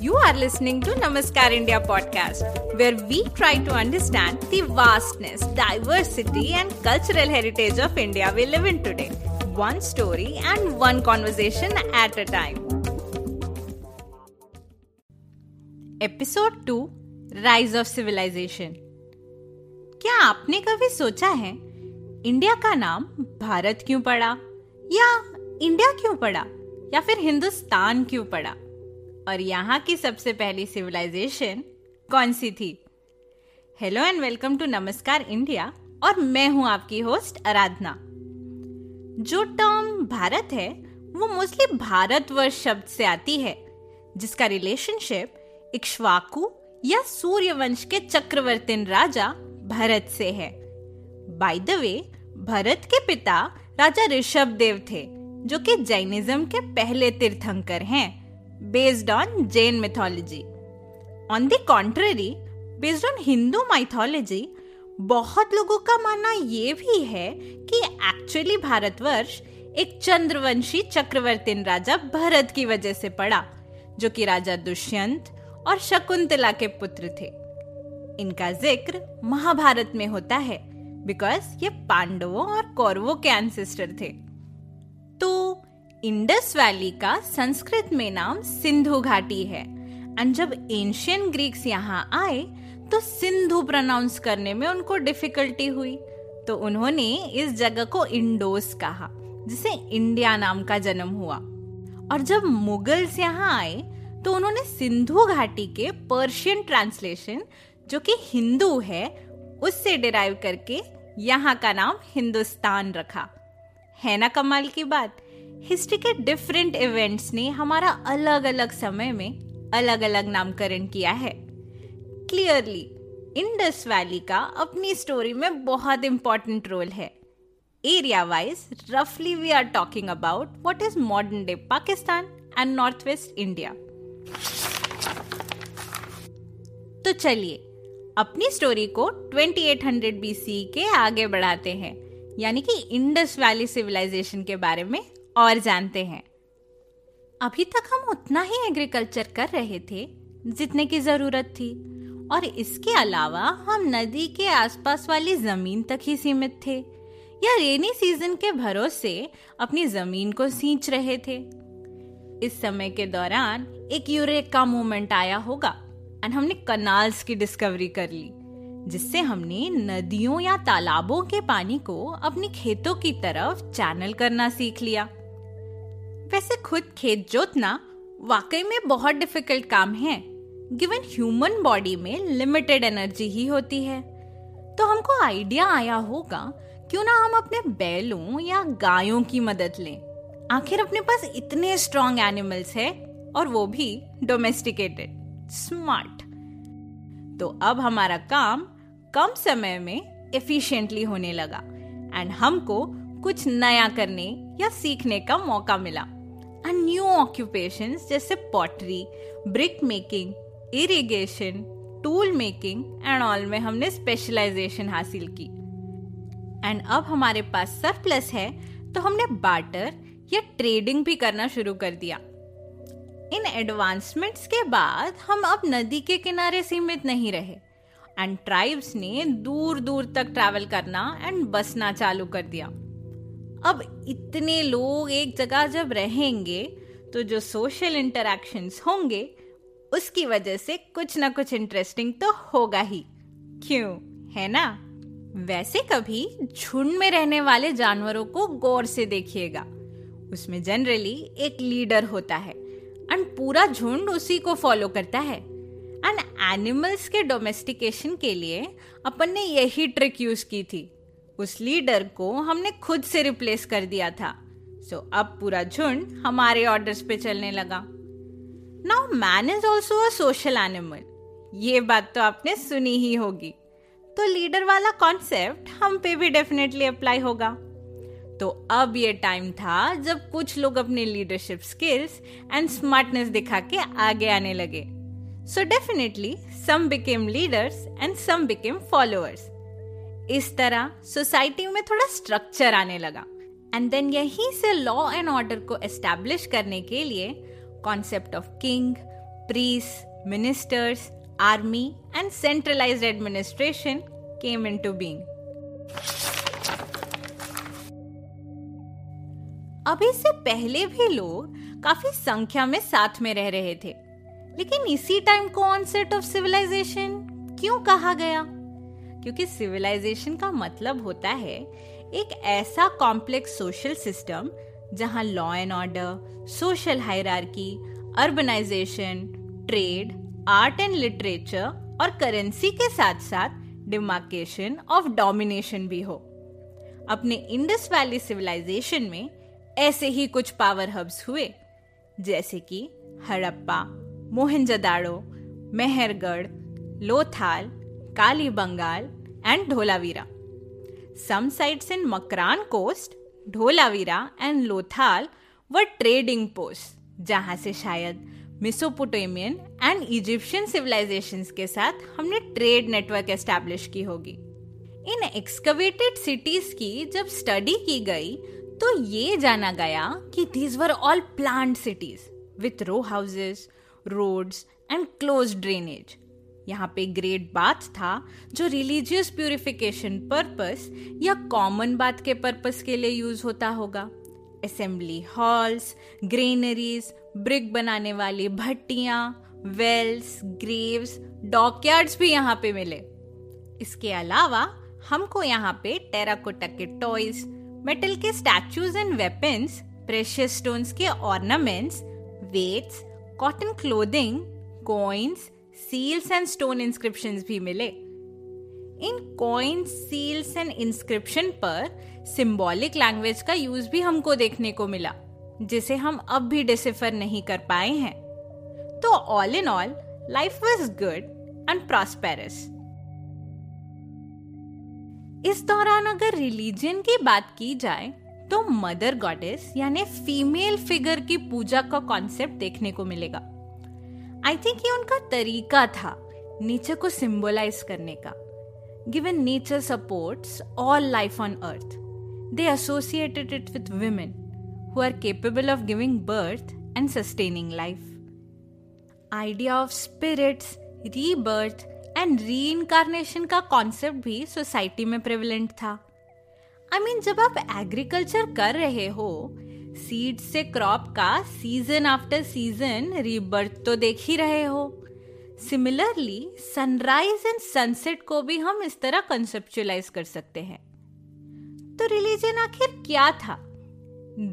You are listening to Namaskar India podcast, where we try to understand the vastness, diversity, and cultural heritage of India we live in today. One story and one conversation at a time. Episode 2 Rise of Civilization क्या आपने कभी सोचा है India का नाम भारत क्यों पड़ा या इंडिया क्यों पड़ा या फिर हिंदुस्तान क्यों पड़ा और यहाँ की सबसे पहली सिविलाइजेशन कौन सी थी? Hello and welcome to Namaskar India और मैं हूँ आपकी होस्ट आराधना। जो टर्म भारत है, वो मोस्टली भारतवर्ष शब्द से आती है, जिसका रिलेशनशिप इक्ष्वाकु या सूर्यवंश के चक्रवर्तीन राजा भरत से है। बाय द वे भरत के पिता राजा ऋषभ देव थे, जो कि जैनिज्म के पहले तीर्थंकर हैं। Based on Jain mythology. On the contrary, based on Hindu mythology, बहुत लोगों का मानना ये भी है कि एक्चुअली भारतवर्ष एक चंद्रवंशी चक्रवर्ती राजा भरत की वजह से पड़ा जो कि राजा दुष्यंत और शकुंतला के पुत्र थे इनका ज़िक्र महाभारत में होता है बिकॉज़ ये पांडवों और कौरवों के एंसेस्टर थे तो इंडस वैली का संस्कृत में नाम सिंधु घाटी है। एंड जब एंशियन ग्रीक्स यहाँ आए तो सिंधु प्रोनाउंस करने में उनको डिफिकल्टी हुई। तो उन्होंने इस जगह को इंडोस कहा, जिसे इंडिया नाम का जन्म हुआ। और जब मुगल्स यहाँ आए तो उन्होंने सिंधु घाटी के पर्शियन ट्रांसलेशन जो कि हिंदू है, उससे डिराइव करके यहाँ का नाम हिंदुस्तान रखा। है ना कमाल की बात? हिस्ट्री के डिफरेंट इवेंट्स ने हमारा अलग अलग समय में अलग अलग नामकरण किया है। क्लियरली इंडस वैली का अपनी स्टोरी में बहुत इंपॉर्टेंट रोल है। एरिया वाइज रफली we are talking about what is modern day Pakistan and north west India तो चलिए, अपनी स्टोरी को 2800 बीसी के आगे बढ़ाते हैं। यानी कि इंडस वैली सिविलाइजेशन के बारे में और जानते हैं। अभी तक हम उतना ही एग्रीकल्चर कर रहे थे, जितने की ज़रूरत थी। और इसके अलावा हम नदी के आसपास वाली ज़मीन तक ही सीमित थे। या रेनी सीज़न के भरोसे अपनी ज़मीन को सींच रहे थे। इस समय के दौरान एक यूरेक का मूवमेंट आया होगा एंड हमने कनाल्स की डिस्कवरी कर ली, जिससे हमने नदियों या तालाबों के पानी को अपनी खेतों की तरफ़ चैनल करना सीख लिया। वैसे खुद खेत जोतना वाकई में बहुत डिफ़िकल्ट काम है। गिवन ह्यूमन बॉडी में लिमिटेड एनर्जी ही होती है। तो हमको आइडिया आया होगा, क्यों ना हम अपने बैलों या गायों की मदद लें। आखिर अपने पास इतने स्ट्रॉन्ग एनिमल्स है और वो भी डोमेस्टिकेटेड स्मार्ट तो अब हमारा काम कम समय में एफिशिएंटली होने लगा। एंड हमको कुछ नया करने या सीखने का मौका मिला। न्यू ऑक्यूपेशन जैसे pottery brick making irrigation tool making and all में हमने स्पेशलाइजेशन हासिल की। एंड अब हमारे पास सरप्लस है तो हमने बार्टर या ट्रेडिंग भी करना शुरू कर दिया। इन एडवांसमेंट्स के बाद हम अब नदी के किनारे सीमित नहीं रहे। एंड ट्राइब्स ने दूर दूर तक ट्रैवल करना एंड बसना चालू कर दिया। अब इतने लोग एक जगह जब रहेंगे तो जो सोशल इंटरेक्शंस होंगे, उसकी वजह से कुछ ना कुछ इंटरेस्टिंग तो होगा ही। क्यों? है ना? वैसे कभी झुंड में रहने वाले जानवरों को गौर से देखिएगा। उसमें जनरली एक लीडर होता है एंड पूरा झुंड उसी को फॉलो करता है। एंड एनिमल्स के डोमेस्टिकेशन के लिए अपन ने यही ट्रिक यूज़ की थी। उस लीडर को हमने खुद से रिप्लेस कर दिया था। सो so, अब पूरा झुंड हमारे ऑर्डर्स पे चलने लगा। Now man is also a social animal ये बात तो आपने सुनी ही होगी। तो लीडर वाला कॉन्सेप्ट हम पे भी डेफिनेटली अप्लाई होगा। तो अब ये टाइम था जब कुछ लोग अपने लीडरशिप स्किल्स एंड स्मार्टनेस दिखा के आगे आने लगे। So definitely some became leaders and some became followers इस तरह सोसाइटी में थोड़ा स्ट्रक्चर आने लगा। एंड देन यहीं से लॉ एंड ऑर्डर को एस्टेब्लिश करने के लिए concept of king priests ministers army and centralised administration came into being अभी से पहले भी लोग काफ़ी संख्या में साथ में रह रहे थे। लेकिन इसी टाइम को ऑनसेट ऑफ़ सिविलाइजेशन क्यों कहा गया? क्योंकि सिविलाइजेशन का मतलब होता है एक ऐसा कॉम्प्लेक्स सोशल सिस्टम जहाँ law and order social hierarchy urbanisation trade art and literature और करेंसी के साथ साथ डिमार्केशन ऑफ़ डोमिनेशन भी हो। अपने इंडस वैली सिविलाइजेशन में ऐसे ही कुछ पावर हब्स हुए, जैसे कि Harappa, Mohenjodaro, Mehrgarh, Lothal Kalibangan and Dholavira. Some sites in Makran coast Dholavira and Lothal were trading post जहाँ से शायद मिसोपोटेमियन एंड इजिप्शियन सिविलाइजेशन के साथ हमने ट्रेड नेटवर्क एस्टेब्लिश की होगी। इन एक्सकवेटेड सिटीज़ की जब स्टडी की गई तो ये जाना गया कि these were all planned cities with row houses roads and closed drainage यहाँ पे ग्रेट बाथ था, जो रिलीजियस प्यूरिफिकेशन पर्पस या कॉमन बात के पर्पस के लिए यूज़ होता होगा। असेंबली हॉल्स ग्रेनरीज ब्रिक बनाने वाली भट्टियाँ वेल्स ग्रेव्स डॉकयार्ड्स भी यहाँ पे मिले। इसके अलावा हमको यहाँ पे टेराकोटा के टॉयज मेटल के statues and weapons precious stones के ornaments weights cotton clothing coins seals and stone inscriptions भी मिले। इन कॉइन्स सील्स एंड इंस्क्रिप्शन पर सिंबॉलिक लैंग्वेज का यूज़ भी हमको देखने को मिला, जिसे हम अब भी डिसिफर नहीं कर पाए हैं। तो all in all life was good and prosperous इस दौरान अगर रिलीजन की बात की जाए तो मदर गॉडेस यानी फीमेल फिगर की पूजा का कॉन्सेप्ट देखने को मिलेगा। आई थिंक ये उनका तरीका था नेचर को सिंबलाइज करने का। Given nature supports all life on earth they associated it with who are capable of giving birth and sustaining life idea of spirits rebirth and reincarnation का कॉन्सेप्ट भी society में प्रेवलेंट था। I I mean mean, जब आप agriculture कर रहे हो seed से क्रॉप का सीज़न आफ्टर सीज़न रीबर्थ तो देख ही रहे हो। सिमिलरली सनराइज एंड सनसेट को भी हम इस तरह कंसेप्चुलाइज कर सकते हैं। तो रिलीजन आखिर क्या था?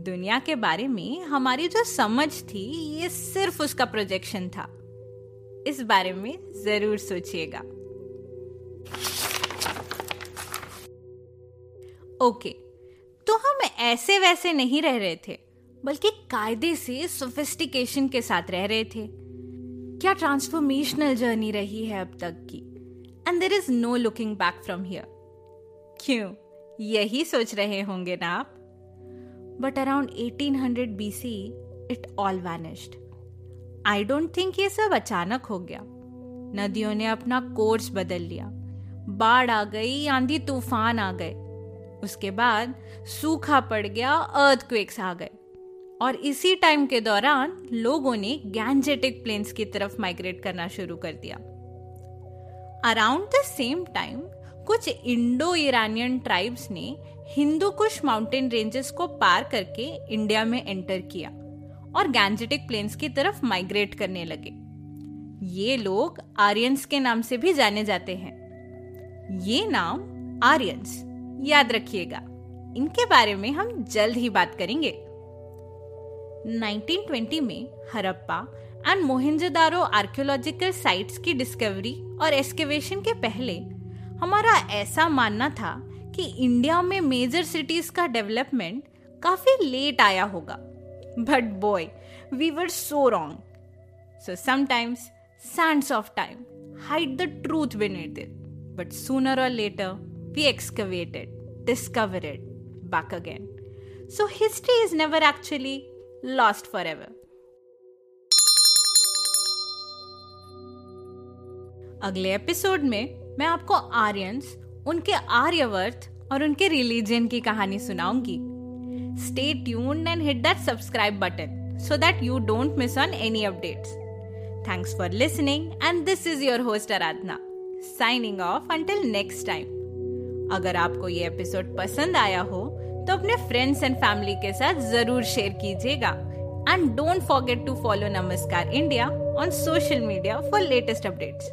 दुनिया के बारे में हमारी जो समझ थी, ये सिर्फ़ उसका प्रोजेक्शन था। इस बारे में ज़रूर सोचिएगा। ओके तो हम ऐसे वैसे नहीं रह रहे थे। बल्कि कायदे से सोफिस्टिकेशन के साथ रह रहे थे। क्या ट्रांसफॉर्मेशनल जर्नी रही है अब तक की? And there is no looking back from here क्यों? यही सोच रहे होंगे ना आप? But around 1800 hundred B C it all vanished I don't think ये सब अचानक हो गया। नदियों ने अपना कोर्स बदल लिया। बाढ़ आ गई, आंधी तूफ़ान आ गए। उसके बाद सूखा पड़ गया अर्थक्वेक्स आ गए। और इसी टाइम के दौरान लोगों ने गैंजेटिक प्लेन्स की तरफ़ माइग्रेट करना शुरू कर दिया। अराउंड द सेम टाइम कुछ इंडो ईरानियन ट्राइब्स ने हिंदू कुश माउंटेन रेंजेस को पार करके इंडिया में एंटर किया और गैंजेटिक प्लेन्स की तरफ़ माइग्रेट करने लगे। ये लोग आर्यंस के नाम से भी जाने जाते हैं। ये नाम आर्यंस याद रखिएगा। इनके बारे में हम जल्द ही बात करेंगे। 1920 में Harappa and Mohenjodaro archaeological sites की डिस्कवरी और एक्सकेवेशन के पहले हमारा ऐसा मानना था कि इंडिया में मेजर सिटीज़ का डेवलपमेंट काफ़ी लेट आया होगा। But boy we were so wrong so sometimes sands of time hide the truth bin it it but sooner or later we excavated discover it back again so history is never actually lost forever. अगले episode में मैं आपको Aryans उनके आर्यवर्त और उनके religion की कहानी सुनाऊँगी। Stay tuned and hit that subscribe button so that you don't miss on any updates thanks for listening and this is your host Aradhana signing off until next time अगर आपको ये episode पसंद आया हो तो अपने फ्रेंड्स एंड फैमिली के साथ ज़रूर शेयर कीजिएगा। And don't forget to follow Namaskar India on social media for latest updates